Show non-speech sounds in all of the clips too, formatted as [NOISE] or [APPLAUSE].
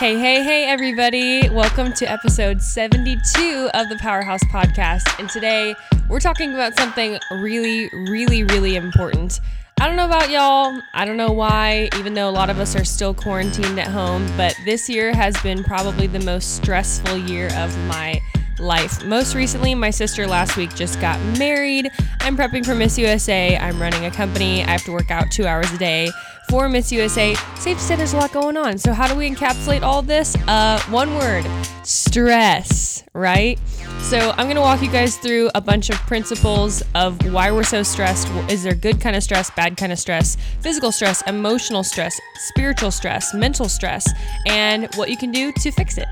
Hey, hey, hey, everybody. Welcome to episode 72 of the Powerhouse Podcast. And today we're talking about something really, really, really important. I don't know about y'all. I don't know why, even though a lot of us are still quarantined at home, but this year has been probably the most stressful year of my life. Most recently, my sister last week just got married. I'm prepping for Miss USA. I'm running a company. I have to work out two hours a day for Miss USA. Safe to say there's a lot going on. So, how do we encapsulate all this? Uh, one word stress, right? So, I'm going to walk you guys through a bunch of principles of why we're so stressed. Is there good kind of stress, bad kind of stress, physical stress, emotional stress, spiritual stress, mental stress, and what you can do to fix it.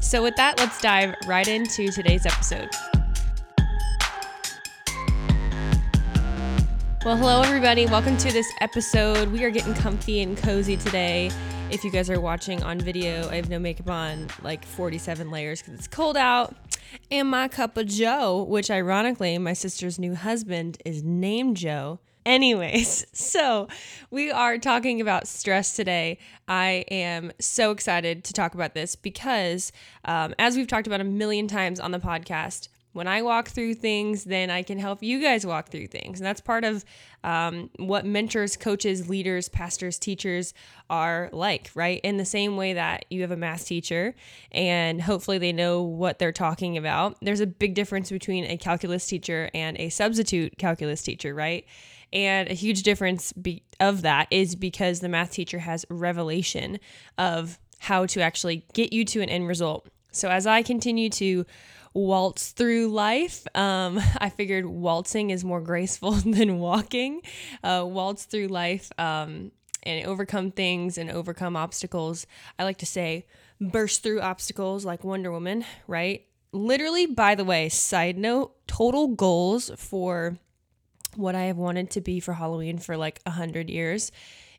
So, with that, let's dive right into today's episode. Well, hello, everybody. Welcome to this episode. We are getting comfy and cozy today. If you guys are watching on video, I have no makeup on, like 47 layers because it's cold out. And my cup of Joe, which ironically, my sister's new husband is named Joe. Anyways, [LAUGHS] so we are talking about stress today. I am so excited to talk about this because, um, as we've talked about a million times on the podcast, when I walk through things, then I can help you guys walk through things. And that's part of um, what mentors, coaches, leaders, pastors, teachers are like, right? In the same way that you have a math teacher and hopefully they know what they're talking about. There's a big difference between a calculus teacher and a substitute calculus teacher, right? And a huge difference be- of that is because the math teacher has revelation of how to actually get you to an end result. So as I continue to waltz through life. Um, [LAUGHS] I figured waltzing is more graceful [LAUGHS] than walking. Uh, waltz through life um, and overcome things and overcome obstacles. I like to say burst through obstacles like Wonder Woman, right? Literally, by the way, side note, total goals for what I have wanted to be for Halloween for like a hundred years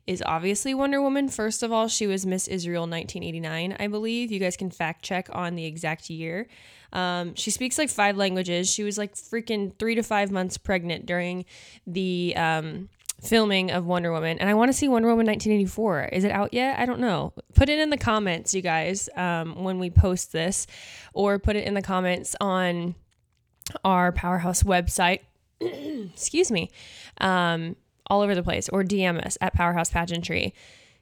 is obviously Wonder Woman. First of all, she was Miss Israel 1989, I believe. You guys can fact check on the exact year. Um, she speaks like five languages. She was like freaking three to five months pregnant during the um, filming of Wonder Woman. And I want to see Wonder Woman 1984. Is it out yet? I don't know. Put it in the comments, you guys, um, when we post this, or put it in the comments on our Powerhouse website. [CLEARS THROAT] Excuse me. Um, all over the place, or DM us at Powerhouse Pageantry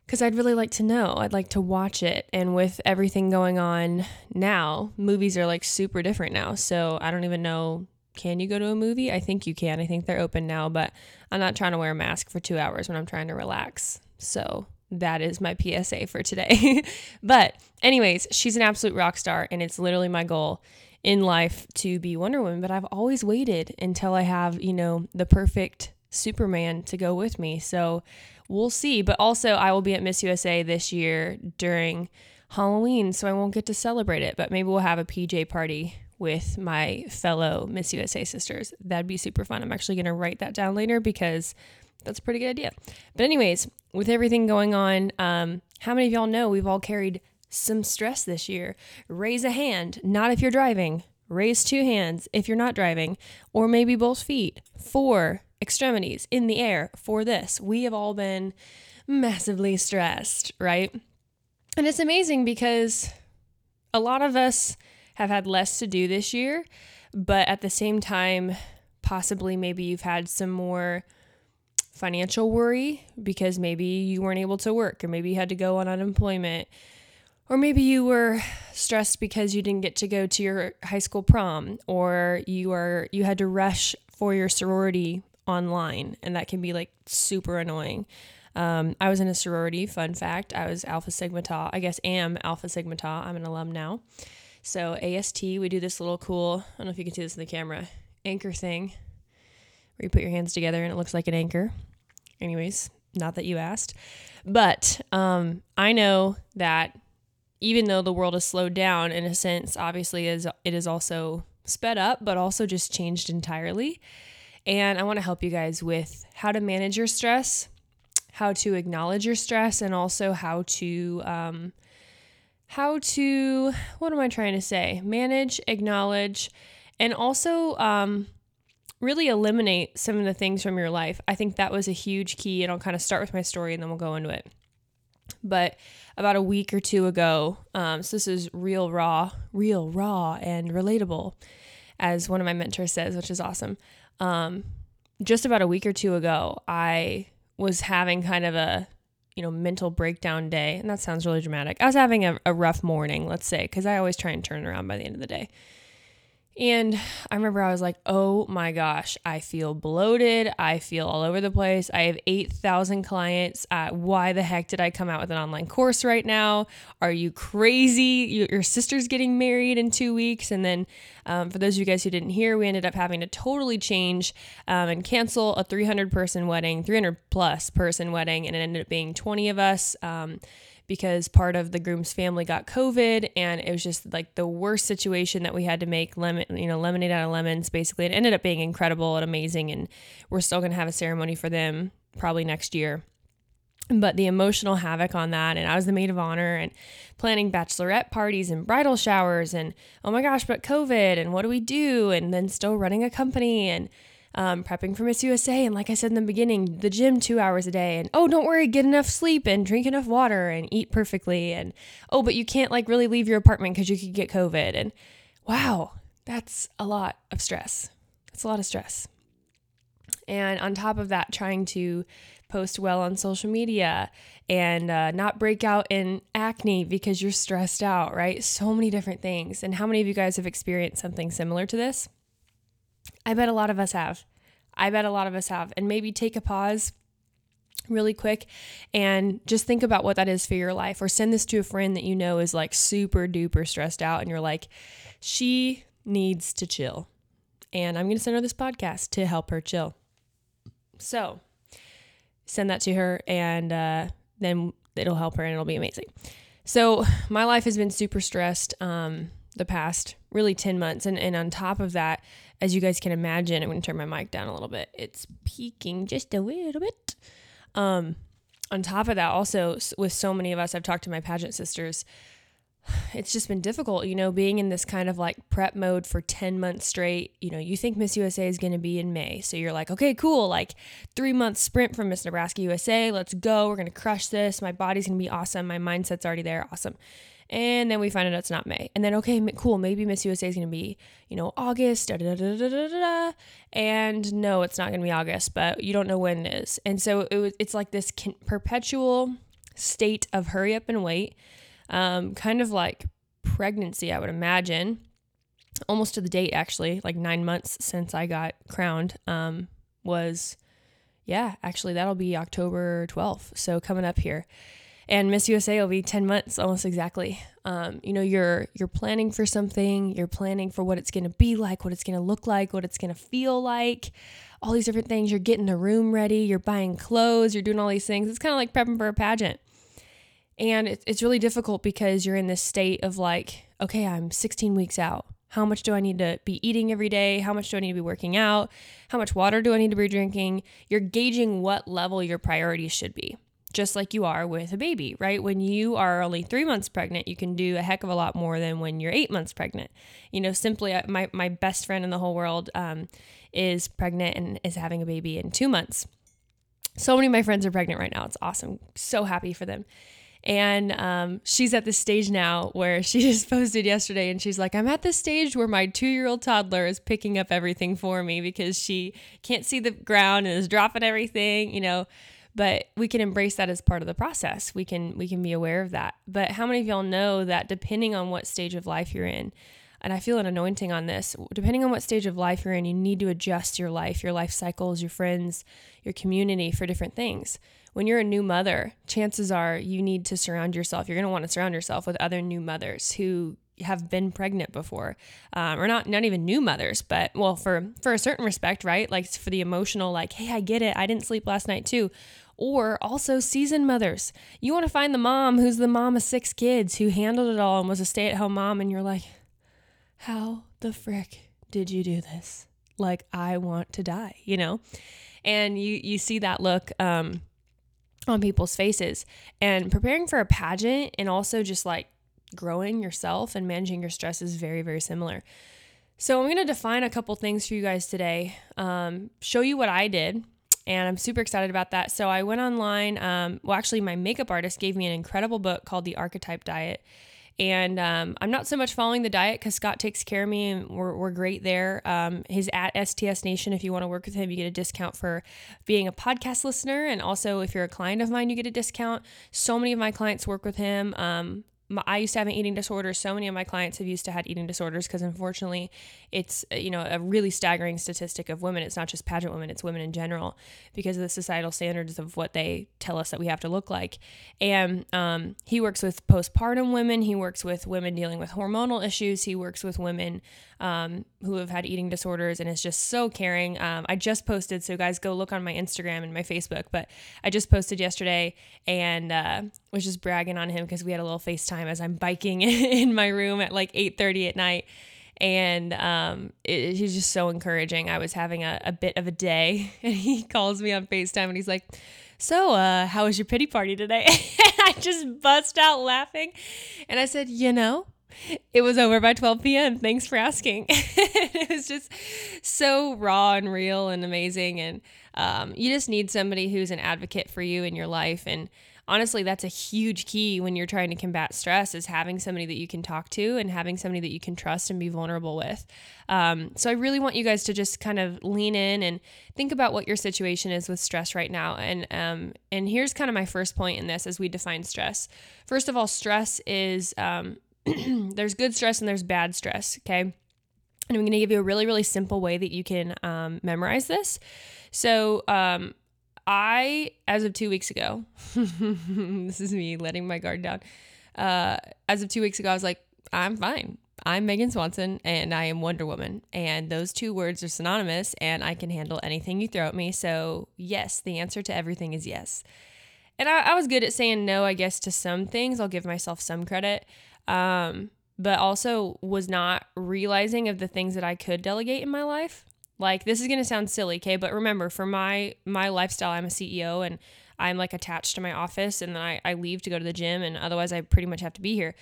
because I'd really like to know. I'd like to watch it. And with everything going on now, movies are like super different now. So I don't even know. Can you go to a movie? I think you can. I think they're open now, but I'm not trying to wear a mask for two hours when I'm trying to relax. So that is my PSA for today. [LAUGHS] but, anyways, she's an absolute rock star, and it's literally my goal in life to be Wonder Woman. But I've always waited until I have, you know, the perfect Superman to go with me. So we'll see. But also, I will be at Miss USA this year during Halloween, so I won't get to celebrate it. But maybe we'll have a PJ party with my fellow Miss USA sisters. That'd be super fun. I'm actually going to write that down later because that's a pretty good idea. But, anyways, with everything going on, um, how many of y'all know we've all carried some stress this year? Raise a hand, not if you're driving. Raise two hands if you're not driving, or maybe both feet. Four, extremities in the air for this. We have all been massively stressed, right? And it's amazing because a lot of us have had less to do this year, but at the same time, possibly maybe you've had some more financial worry because maybe you weren't able to work or maybe you had to go on unemployment or maybe you were stressed because you didn't get to go to your high school prom or you are you had to rush for your sorority online, and that can be like super annoying. Um, I was in a sorority. Fun fact: I was Alpha Sigma Tau. I guess am Alpha Sigma Tau. I'm an alum now. So AST, we do this little cool. I don't know if you can see this in the camera. Anchor thing, where you put your hands together and it looks like an anchor. Anyways, not that you asked, but um, I know that even though the world has slowed down in a sense, obviously is it is also sped up, but also just changed entirely. And I want to help you guys with how to manage your stress, how to acknowledge your stress, and also how to, um, how to, what am I trying to say? Manage, acknowledge, and also um, really eliminate some of the things from your life. I think that was a huge key. And I'll kind of start with my story and then we'll go into it. But about a week or two ago, um, so this is real raw, real raw and relatable, as one of my mentors says, which is awesome. Um, just about a week or two ago, I was having kind of a you know mental breakdown day, and that sounds really dramatic. I was having a, a rough morning, let's say, because I always try and turn around by the end of the day. And I remember I was like, oh my gosh, I feel bloated. I feel all over the place. I have 8,000 clients. Uh, why the heck did I come out with an online course right now? Are you crazy? Your sister's getting married in two weeks. And then, um, for those of you guys who didn't hear, we ended up having to totally change um, and cancel a 300 person wedding, 300 plus person wedding, and it ended up being 20 of us. Um, because part of the groom's family got COVID and it was just like the worst situation that we had to make lemon, you know, lemonade out of lemons basically. It ended up being incredible and amazing and we're still going to have a ceremony for them probably next year. But the emotional havoc on that, and I was the maid of honor and planning bachelorette parties and bridal showers, and oh my gosh, but COVID, and what do we do? And then still running a company, and um, prepping for Miss USA. And like I said in the beginning, the gym two hours a day. And oh, don't worry, get enough sleep and drink enough water and eat perfectly. And oh, but you can't like really leave your apartment because you could get COVID. And wow, that's a lot of stress. That's a lot of stress. And on top of that, trying to post well on social media and uh, not break out in acne because you're stressed out, right? So many different things. And how many of you guys have experienced something similar to this? I bet a lot of us have. I bet a lot of us have. And maybe take a pause really quick and just think about what that is for your life or send this to a friend that you know is like super duper stressed out and you're like, she needs to chill. And I'm going to send her this podcast to help her chill. So send that to her and uh, then it'll help her and it'll be amazing. So my life has been super stressed um, the past really 10 months. And, and on top of that, as you guys can imagine, I'm going to turn my mic down a little bit. It's peaking just a little bit. Um, on top of that, also with so many of us, I've talked to my pageant sisters. It's just been difficult, you know, being in this kind of like prep mode for 10 months straight. You know, you think Miss USA is going to be in May. So you're like, okay, cool. Like three months sprint from Miss Nebraska USA. Let's go. We're going to crush this. My body's going to be awesome. My mindset's already there. Awesome. And then we find out it's not May. And then, okay, cool, maybe Miss USA is going to be, you know, August, da, da, da, and no, it's not going to be August, but you don't know when it is. And so it was, it's like this perpetual state of hurry up and wait, um, kind of like pregnancy, I would imagine, almost to the date, actually, like nine months since I got crowned, um, was, yeah, actually, that'll be October 12th. So coming up here and Miss USA will be 10 months almost exactly. Um, you know, you're you're planning for something, you're planning for what it's going to be like, what it's going to look like, what it's going to feel like, all these different things. You're getting the room ready, you're buying clothes, you're doing all these things. It's kind of like prepping for a pageant. And it's it's really difficult because you're in this state of like, okay, I'm 16 weeks out. How much do I need to be eating every day? How much do I need to be working out? How much water do I need to be drinking? You're gauging what level your priorities should be just like you are with a baby, right? When you are only three months pregnant, you can do a heck of a lot more than when you're eight months pregnant. You know, simply uh, my, my best friend in the whole world um, is pregnant and is having a baby in two months. So many of my friends are pregnant right now. It's awesome. So happy for them. And um, she's at this stage now where she [LAUGHS] just posted yesterday and she's like, I'm at this stage where my two year old toddler is picking up everything for me because she can't see the ground and is dropping everything, you know but we can embrace that as part of the process. We can we can be aware of that. But how many of y'all know that depending on what stage of life you're in and i feel an anointing on this depending on what stage of life you're in you need to adjust your life your life cycles your friends your community for different things. When you're a new mother chances are you need to surround yourself. You're going to want to surround yourself with other new mothers who have been pregnant before um, or not not even new mothers but well for for a certain respect right? Like for the emotional like hey i get it. I didn't sleep last night too or also seasoned mothers. You want to find the mom who's the mom of six kids who handled it all and was a stay at home mom, and you're like, how the frick did you do this? Like, I want to die, you know? And you, you see that look um, on people's faces. And preparing for a pageant and also just like growing yourself and managing your stress is very, very similar. So, I'm going to define a couple things for you guys today, um, show you what I did and I'm super excited about that. So I went online. Um, well, actually, my makeup artist gave me an incredible book called The Archetype Diet. And um, I'm not so much following the diet because Scott takes care of me and we're, we're great there. Um, he's at STS Nation. If you want to work with him, you get a discount for being a podcast listener. And also, if you're a client of mine, you get a discount. So many of my clients work with him. Um, my, I used to have an eating disorder. So many of my clients have used to had eating disorders because unfortunately, it's uh, you know a really staggering statistic of women. It's not just pageant women; it's women in general because of the societal standards of what they tell us that we have to look like. And um, he works with postpartum women. He works with women dealing with hormonal issues. He works with women um, who have had eating disorders and is just so caring. Um, I just posted, so guys, go look on my Instagram and my Facebook. But I just posted yesterday and uh, was just bragging on him because we had a little FaceTime as I'm biking [LAUGHS] in my room at like 8:30 at night. And um, it, he's just so encouraging. I was having a, a bit of a day, [LAUGHS] and he calls me on FaceTime and he's like, so uh, how was your pity party today [LAUGHS] and i just bust out laughing and i said you know it was over by 12 p.m. Thanks for asking. it was just so raw and real and amazing. And um, you just need somebody who's an advocate for you in your life. And honestly, that's a huge key when you're trying to combat stress is having somebody that you can talk to and having somebody that you can trust and be vulnerable with. Um, so I really want you guys to just kind of lean in and think about what your situation is with stress right now. And um, and here's kind of my first point in this as we define stress. First of all, stress is um, [CLEARS THROAT] there's good stress and there's bad stress, okay? And I'm going to give you a really, really simple way that you can um, memorize this. So, um, I, as of two weeks ago, [LAUGHS] this is me letting my guard down. Uh, as of two weeks ago, I was like, I'm fine. I'm Megan Swanson and I am Wonder Woman. And those two words are synonymous and I can handle anything you throw at me. So, yes, the answer to everything is yes. And I, I was good at saying no, I guess, to some things. I'll give myself some credit um, but also was not realizing of the things that I could delegate in my life. Like this is gonna sound silly, okay? But remember, for my my lifestyle, I'm a CEO and I'm like attached to my office, and then I, I leave to go to the gym, and otherwise I pretty much have to be here.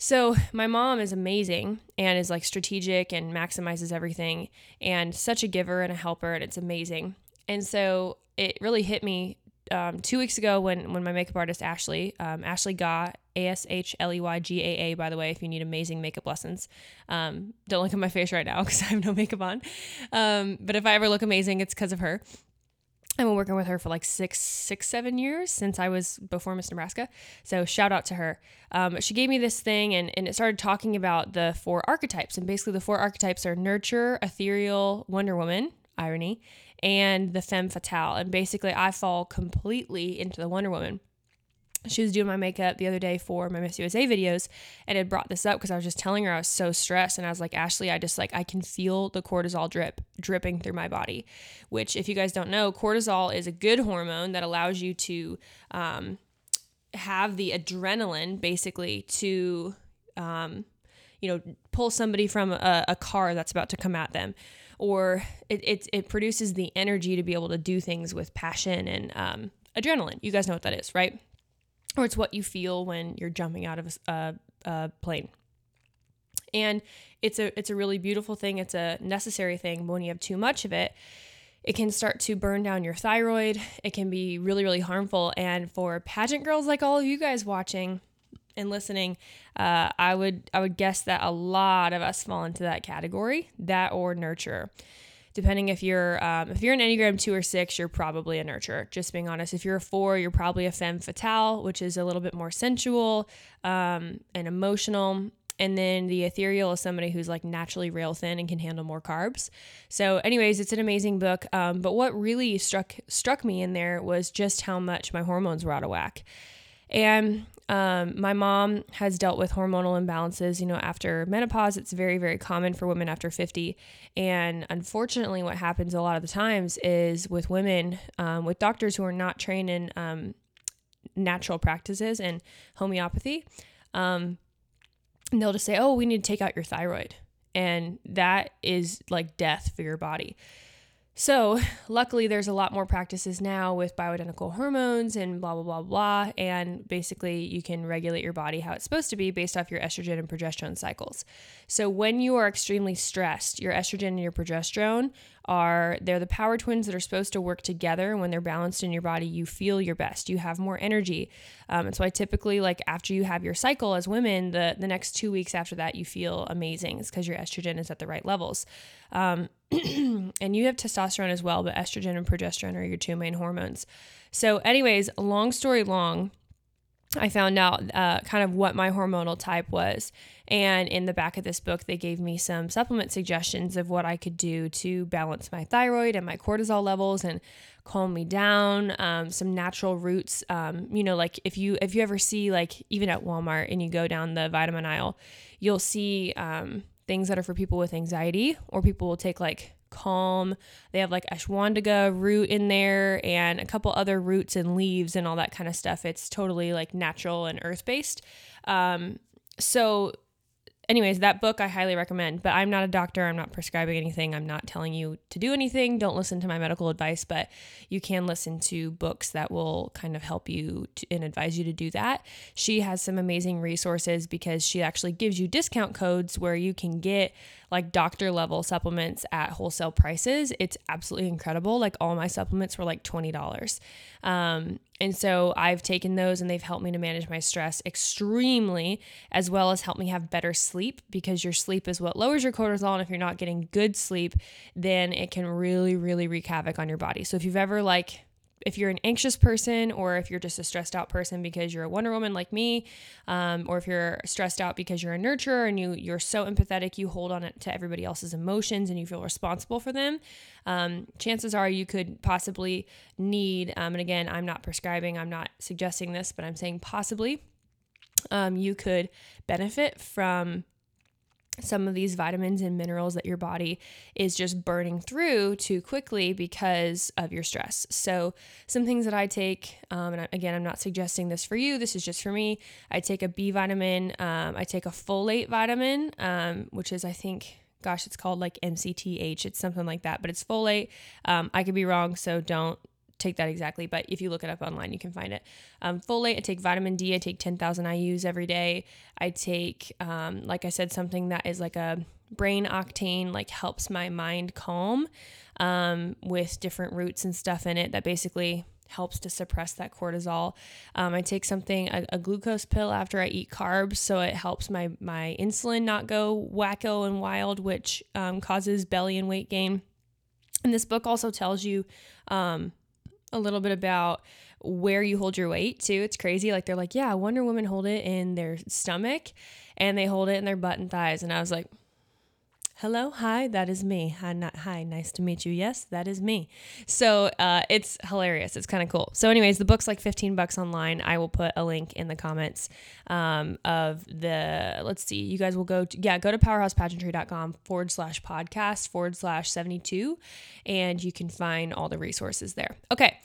So my mom is amazing and is like strategic and maximizes everything and such a giver and a helper and it's amazing. And so it really hit me um, two weeks ago when when my makeup artist Ashley, um, Ashley Ga, A S H L E Y G A A, by the way, if you need amazing makeup lessons, um, don't look at my face right now [LAUGHS] because I have no makeup on. Um, but if I ever look amazing, it's because of her. I've been working with her for like six, six, seven years since I was before Miss Nebraska. So shout out to her. Um, she gave me this thing and, and it started talking about the four archetypes. And basically, the four archetypes are nurture, ethereal, Wonder Woman, irony, and the femme fatale. And basically, I fall completely into the Wonder Woman. She was doing my makeup the other day for my Miss USA videos and had brought this up because I was just telling her I was so stressed. And I was like, Ashley, I just like, I can feel the cortisol drip dripping through my body. Which, if you guys don't know, cortisol is a good hormone that allows you to um, have the adrenaline basically to, um, you know, pull somebody from a, a car that's about to come at them or it, it, it produces the energy to be able to do things with passion and um, adrenaline. You guys know what that is, right? Or it's what you feel when you're jumping out of a, a, a plane. And it's a it's a really beautiful thing. It's a necessary thing. But when you have too much of it, it can start to burn down your thyroid. It can be really, really harmful. And for pageant girls like all of you guys watching, and listening, uh, I would I would guess that a lot of us fall into that category, that or nurture. Depending if you're um, if you're an Enneagram two or six, you're probably a nurturer. Just being honest, if you're a four, you're probably a femme fatale, which is a little bit more sensual um, and emotional. And then the ethereal is somebody who's like naturally rail thin and can handle more carbs. So, anyways, it's an amazing book. Um, but what really struck struck me in there was just how much my hormones were out of whack. And um, my mom has dealt with hormonal imbalances. You know, after menopause, it's very, very common for women after 50. And unfortunately, what happens a lot of the times is with women, um, with doctors who are not trained in um, natural practices and homeopathy, um, they'll just say, oh, we need to take out your thyroid. And that is like death for your body. So, [LAUGHS] luckily, there's a lot more practices now with bioidentical hormones and blah, blah, blah, blah. And basically, you can regulate your body how it's supposed to be based off your estrogen and progesterone cycles. So, when you are extremely stressed, your estrogen and your progesterone are they're the power twins that are supposed to work together. When they're balanced in your body, you feel your best. You have more energy. Um, and so I typically like after you have your cycle as women, the the next two weeks after that, you feel amazing. It's because your estrogen is at the right levels. Um, [CLEARS THROAT] and you have testosterone as well, but estrogen and progesterone are your two main hormones. So, anyways, long story long, I found out uh, kind of what my hormonal type was. And in the back of this book, they gave me some supplement suggestions of what I could do to balance my thyroid and my cortisol levels and calm me down. Um, some natural roots. Um, you know, like if you if you ever see like even at Walmart and you go down the vitamin aisle, you'll see um, things that are for people with anxiety, or people will take like calm. They have like ashwagandha root in there and a couple other roots and leaves and all that kind of stuff. It's totally like natural and earth based. Um, so anyways, that book I highly recommend. But I'm not a doctor. I'm not prescribing anything. I'm not telling you to do anything. Don't listen to my medical advice, but you can listen to books that will kind of help you to, and advise you to do that. She has some amazing resources because she actually gives you discount codes where you can get like doctor level supplements at wholesale prices. It's absolutely incredible. Like all my supplements were like $20. Um, and so I've taken those and they've helped me to manage my stress extremely, as well as help me have better sleep because your sleep is what lowers your cortisol. And if you're not getting good sleep, then it can really, really wreak havoc on your body. So if you've ever like if you're an anxious person or if you're just a stressed out person because you're a Wonder Woman like me, um, or if you're stressed out because you're a nurturer and you you're so empathetic, you hold on to everybody else's emotions and you feel responsible for them. Um, chances are you could possibly need, um, and again, I'm not prescribing, I'm not suggesting this, but I'm saying possibly. Um, you could benefit from some of these vitamins and minerals that your body is just burning through too quickly because of your stress. So, some things that I take, um, and again, I'm not suggesting this for you, this is just for me. I take a B vitamin, um, I take a folate vitamin, um, which is, I think, gosh, it's called like MCTH, it's something like that, but it's folate. Um, I could be wrong, so don't take that exactly, but if you look it up online, you can find it. Um, folate, I take vitamin D, I take 10,000 IUs every day. I take, um, like I said, something that is like a brain octane, like helps my mind calm um, with different roots and stuff in it that basically helps to suppress that cortisol. Um, I take something a, a, glucose pill after I eat carbs, so it helps my my insulin not go wacko and wild, which um, causes belly and weight gain. And this book also tells you um, a little bit about where you hold your weight too. It's crazy. Like they're like, yeah, Wonder Woman hold it in their stomach and they hold it in their butt and thighs. And I was like, hello, hi, that is me. Hi, not hi, nice to meet you. Yes, that is me. So uh, it's hilarious. It's kind of cool. So, anyways, the book's like 15 bucks online. I will put a link in the comments um, of the, let's see, you guys will go to, yeah, go to powerhousepageantry.com forward slash podcast forward slash 72, and you can find all the resources there. Okay.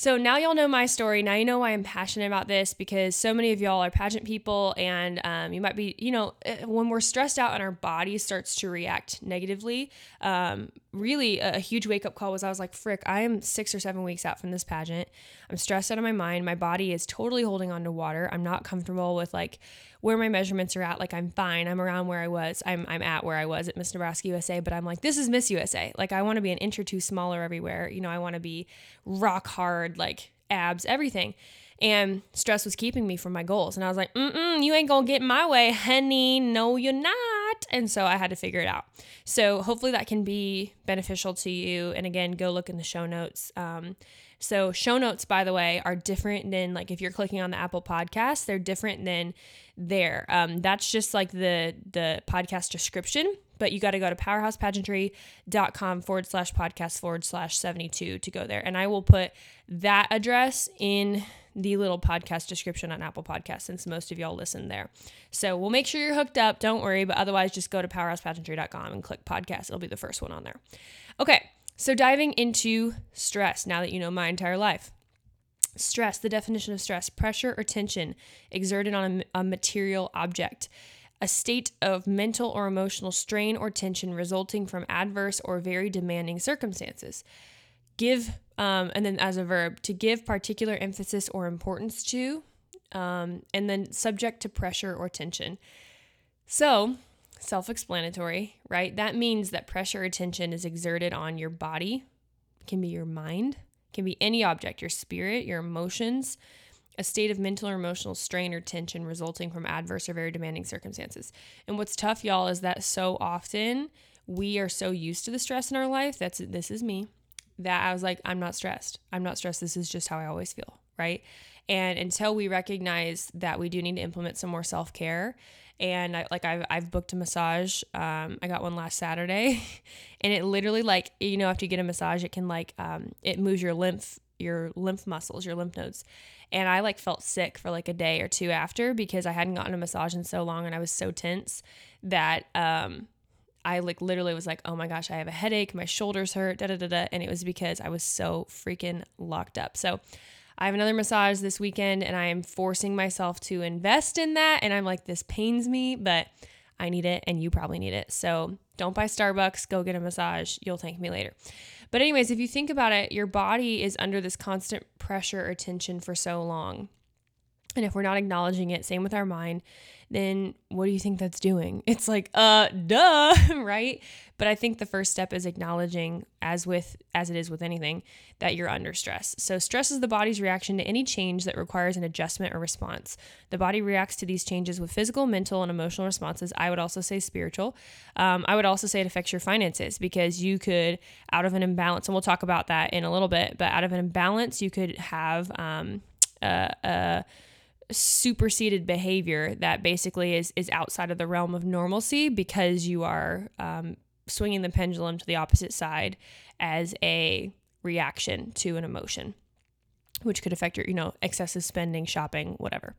So now y'all know my story. Now you know why I'm passionate about this because so many of y'all are pageant people, and um, you might be, you know, eh, when we're stressed out and our body starts to react negatively. Um, really, a, huge wake up call was I was like, frick, I am six or seven weeks out from this pageant. I'm stressed out of my mind. My body is totally holding on to water. I'm not comfortable with like where my measurements are at. Like I'm fine. I'm around where I was. I'm I'm at where I was at Miss Nebraska USA, but I'm like, this is Miss USA. Like I want to be an inch or two smaller everywhere. You know, I want to be rock hard, like abs, everything. And stress was keeping me from my goals. And I was like, mm you ain't gonna get my way, honey. No, you're not. And so I had to figure it out. So hopefully that can be beneficial to you. And again, go look in the show notes. Um, so show notes, by the way, are different than like if you're clicking on the Apple podcast, they're different than there. Um, that's just like the the podcast description, but you got to go to powerhousepageantry.com forward slash podcast forward slash 72 to go there. And I will put that address in the little podcast description on Apple Podcasts since most of y'all listen there. So we'll make sure you're hooked up. Don't worry, but otherwise just go to powerhousepageantry.com and click podcast. It'll be the first one on there. Okay, so diving into stress now that you know my entire life. Stress, the definition of stress, pressure or tension exerted on a, a material object a state of mental or emotional strain or tension resulting from adverse or very demanding circumstances. Give, um, and then as a verb, to give particular emphasis or importance to, um, and then subject to pressure or tension. So, self explanatory, right? That means that pressure or tension is exerted on your body, can be your mind, can be any object, your spirit, your emotions, a state of mental or emotional strain or tension resulting from adverse or very demanding circumstances. And what's tough, y'all, is that so often we are so used to the stress in our life. That's this is me. That I was like, I'm not stressed. I'm not stressed. This is just how I always feel, right? And until we recognize that we do need to implement some more self care, and I, like I've, I've booked a massage. Um, I got one last Saturday, [LAUGHS] and it literally like you know after you get a massage, it can like um, it moves your lymph your lymph muscles, your lymph nodes. And I like felt sick for like a day or two after because I hadn't gotten a massage in so long and I was so tense that um I like literally was like, oh my gosh, I have a headache, my shoulders hurt, da da da da. And it was because I was so freaking locked up. So I have another massage this weekend and I am forcing myself to invest in that. And I'm like, this pains me, but I need it and you probably need it. So don't buy Starbucks, go get a massage. You'll thank me later. But, anyways, if you think about it, your body is under this constant pressure or tension for so long. And if we're not acknowledging it, same with our mind, then what do you think that's doing? [LAUGHS] It's like, uh, duh, [LAUGHS] right? But I think the first step is acknowledging, as with as it is with anything, that you're under stress. So stress is the body's reaction to any change that requires an adjustment or response. The body reacts to these changes with physical, mental, and emotional responses. I would also say spiritual. Um, I would also say it affects your finances because you could, out of an imbalance, and we'll talk about that in a little bit, but out of an imbalance, you could have um, a, a superseded behavior that basically is is outside of the realm of normalcy because you are um, swinging the pendulum to the opposite side as a reaction to an emotion, which could affect your you know excessive spending, shopping, whatever.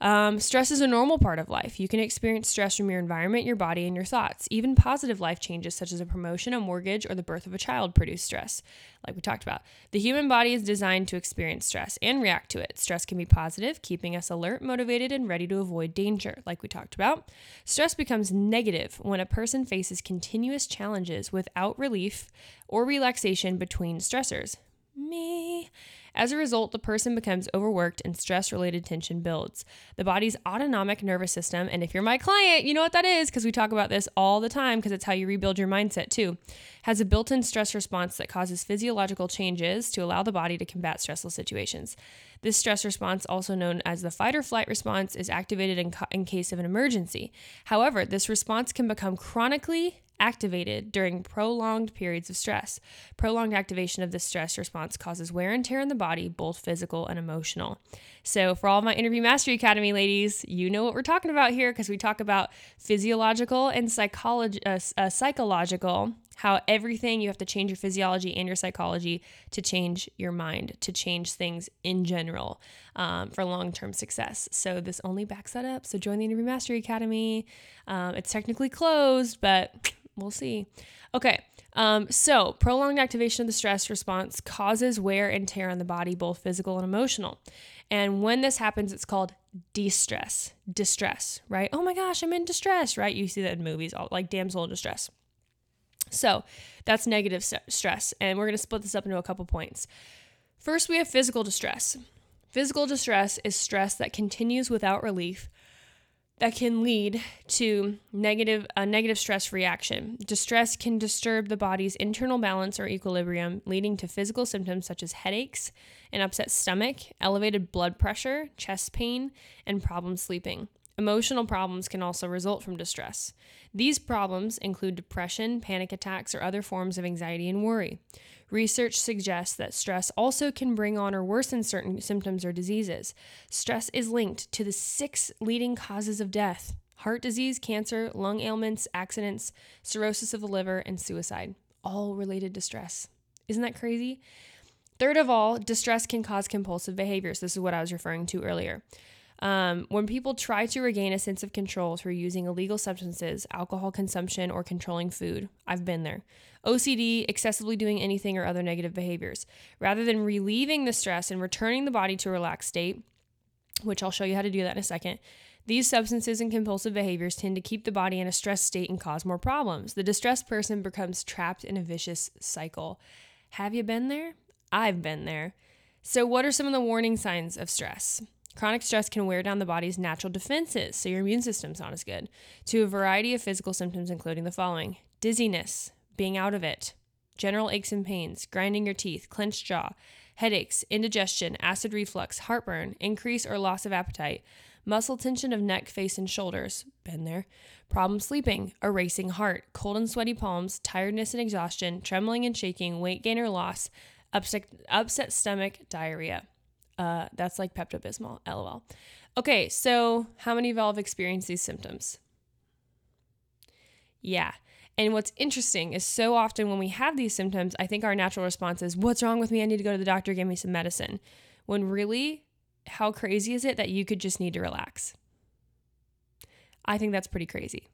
Um, stress is a normal part of life. You can experience stress from your environment, your body, and your thoughts. Even positive life changes, such as a promotion, a mortgage, or the birth of a child, produce stress, like we talked about. The human body is designed to experience stress and react to it. Stress can be positive, keeping us alert, motivated, and ready to avoid danger, like we talked about. Stress becomes negative when a person faces continuous challenges without relief or relaxation between stressors. Me. As a result, the person becomes overworked and stress related tension builds. The body's autonomic nervous system, and if you're my client, you know what that is because we talk about this all the time because it's how you rebuild your mindset too, has a built in stress response that causes physiological changes to allow the body to combat stressful situations. This stress response, also known as the fight or flight response, is activated in, in case of an emergency. However, this response can become chronically activated during prolonged periods of stress. Prolonged activation of this stress response causes wear and tear in the body, both physical and emotional. So, for all my Interview Mastery Academy ladies, you know what we're talking about here because we talk about physiological and uh, uh, psychological. How everything you have to change your physiology and your psychology to change your mind, to change things in general um, for long term success. So, this only backs that up. So, join the Interview Mastery Academy. Um, it's technically closed, but we'll see. Okay, um, so prolonged activation of the stress response causes wear and tear on the body, both physical and emotional. And when this happens, it's called distress, distress, right? Oh my gosh, I'm in distress, right? You see that in movies, all, like damsel in distress. So that's negative stress. And we're going to split this up into a couple points. First, we have physical distress. Physical distress is stress that continues without relief that can lead to negative a negative stress reaction. Distress can disturb the body's internal balance or equilibrium, leading to physical symptoms such as headaches, an upset stomach, elevated blood pressure, chest pain, and problems sleeping. Emotional problems can also result from distress. These problems include depression, panic attacks, or other forms of anxiety and worry. Research suggests that stress also can bring on or worsen certain symptoms or diseases. Stress is linked to the six leading causes of death heart disease, cancer, lung ailments, accidents, cirrhosis of the liver, and suicide, all related to stress. Isn't that crazy? Third of all, distress can cause compulsive behaviors. This is what I was referring to earlier. Um, when people try to regain a sense of control through using illegal substances, alcohol consumption, or controlling food, I've been there. OCD, excessively doing anything, or other negative behaviors. Rather than relieving the stress and returning the body to a relaxed state, which I'll show you how to do that in a second, these substances and compulsive behaviors tend to keep the body in a stressed state and cause more problems. The distressed person becomes trapped in a vicious cycle. Have you been there? I've been there. So, what are some of the warning signs of stress? Chronic stress can wear down the body's natural defenses, so your immune system's not as good, to a variety of physical symptoms, including the following dizziness, being out of it, general aches and pains, grinding your teeth, clenched jaw, headaches, indigestion, acid reflux, heartburn, increase or loss of appetite, muscle tension of neck, face, and shoulders, been there, problem sleeping, a racing heart, cold and sweaty palms, tiredness and exhaustion, trembling and shaking, weight gain or loss, upset, upset stomach, diarrhea. Uh, that's like Pepto Bismol, lol. Okay, so how many of y'all have experienced these symptoms? Yeah. And what's interesting is so often when we have these symptoms, I think our natural response is, What's wrong with me? I need to go to the doctor, give me some medicine. When really, how crazy is it that you could just need to relax? I think that's pretty crazy.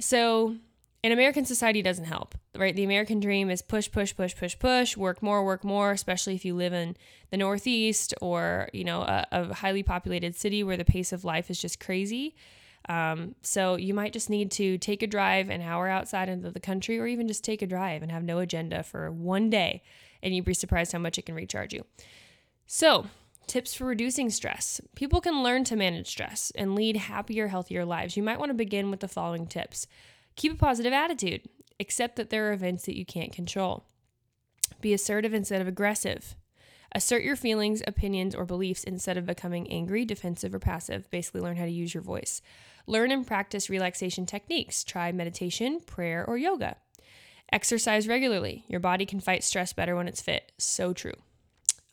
So, an American society doesn't help, right? The American dream is push, push, push, push, push, work more, work more, especially if you live in the Northeast or, you know, a, a highly populated city where the pace of life is just crazy. Um, so you might just need to take a drive an hour outside into the country or even just take a drive and have no agenda for one day and you'd be surprised how much it can recharge you. So, tips for reducing stress. People can learn to manage stress and lead happier, healthier lives. You might want to begin with the following tips. Keep a positive attitude. Accept that there are events that you can't control. Be assertive instead of aggressive. Assert your feelings, opinions, or beliefs instead of becoming angry, defensive, or passive. Basically, learn how to use your voice. Learn and practice relaxation techniques. Try meditation, prayer, or yoga. Exercise regularly. Your body can fight stress better when it's fit. So true.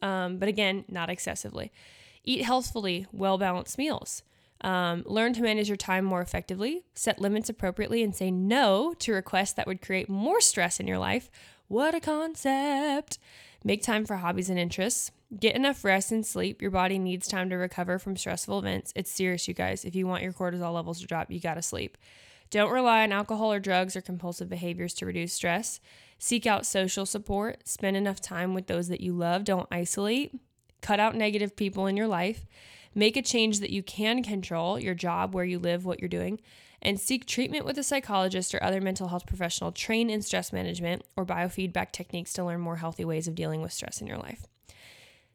Um, but again, not excessively. Eat healthfully, well balanced meals. Um, learn to manage your time more effectively, set limits appropriately, and say no to requests that would create more stress in your life. What a concept! Make time for hobbies and interests. Get enough rest and sleep. Your body needs time to recover from stressful events. It's serious, you guys. If you want your cortisol levels to drop, you gotta sleep. Don't rely on alcohol or drugs or compulsive behaviors to reduce stress. Seek out social support. Spend enough time with those that you love. Don't isolate. Cut out negative people in your life. Make a change that you can control your job, where you live, what you're doing and seek treatment with a psychologist or other mental health professional trained in stress management or biofeedback techniques to learn more healthy ways of dealing with stress in your life.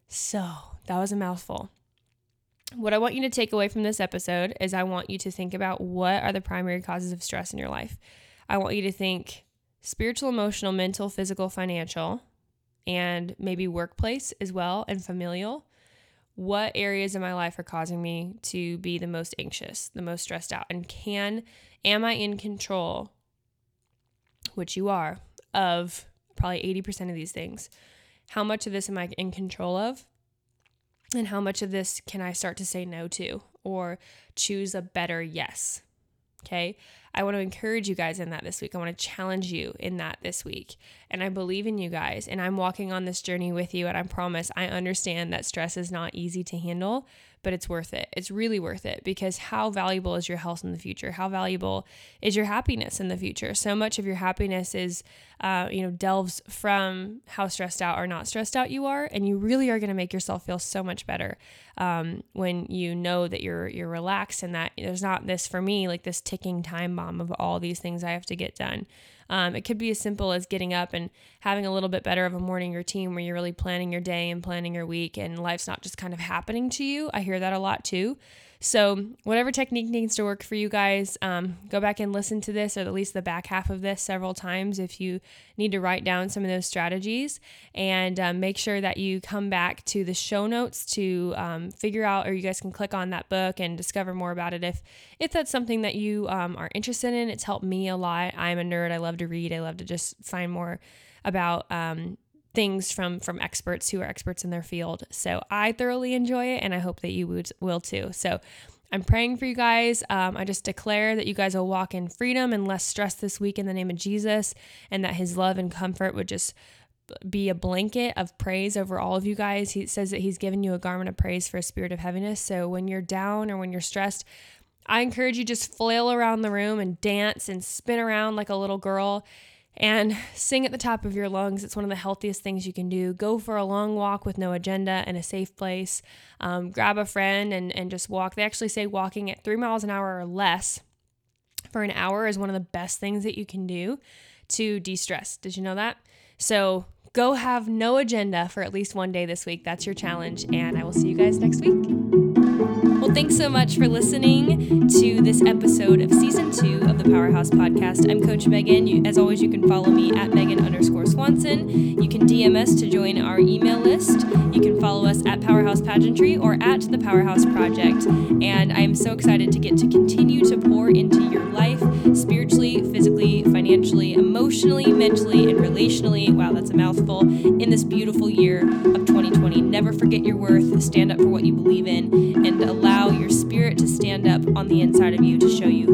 So, that was a mouthful. What I want you to take away from this episode is I want you to think about what are the primary causes of stress in your life. I want you to think spiritual, emotional, mental, physical, financial, and maybe workplace as well, and familial what areas in my life are causing me to be the most anxious, the most stressed out? And can, am I in control, which you are, of probably 80% of these things? How much of this am I in control of? And how much of this can I start to say no to or choose a better yes? Okay. I want to encourage you guys in that this week. I want to challenge you in that this week. And I believe in you guys. And I'm walking on this journey with you. And I promise I understand that stress is not easy to handle, but it's worth it. It's really worth it because how valuable is your health in the future? How valuable is your happiness in the future? So much of your happiness is, uh, you know, delves from how stressed out or not stressed out you are, and you really are going to make yourself feel so much better um, when you know that you're you're relaxed and that there's not this for me like this ticking time bomb of all these things I have to get done. Um, it could be as simple as getting up and having a little bit better of a morning routine where you're really planning your day and planning your week and life's not just kind of happening to you. I hear that a lot too. So, whatever technique needs to work for you guys, um, go back and listen to this or at least the back half of this several times if you need to write down some of those strategies. And um, make sure that you come back to the show notes to um, figure out, or you guys can click on that book and discover more about it if, if that's something that you um, are interested in. It's helped me a lot. I'm a nerd. I love to read, I love to just find more about um, things from from experts who are experts in their field. So I thoroughly enjoy it, and I hope that you would, will too. So I'm praying for you guys. Um, I just declare that you guys will walk in freedom and less stress this week in the name of Jesus, and that His love and comfort would just be a blanket of praise over all of you guys. He says that He's given you a garment of praise for a spirit of heaviness. So when you're down or when you're stressed, I encourage you just flail around the room and dance and spin around like a little girl and sing at the top of your lungs. It's one of the healthiest things you can do. Go for a long walk with no agenda in a safe place. Um, grab a friend and, and just walk. They actually say walking at three miles an hour or less for an hour is one of the best things that you can do to de stress. Did you know that? So go have no agenda for at least one day this week. That's your challenge. And I will see you guys next week. Well, thanks so much for listening to this episode of season two of the Powerhouse Podcast. I'm Coach Megan. You, as always, you can follow me at Megan underscore Swanson. You can DM us to join our email list. You can follow us at Powerhouse Pageantry or at the Powerhouse Project. And I am so excited to get to continue to pour into your life spiritually, physically, financially, emotionally, mentally, and relationally. Wow, that's a mouthful. In this beautiful year of 2020, never forget your worth, stand up for what you believe in, and allow your spirit to stand up on the inside of you to show you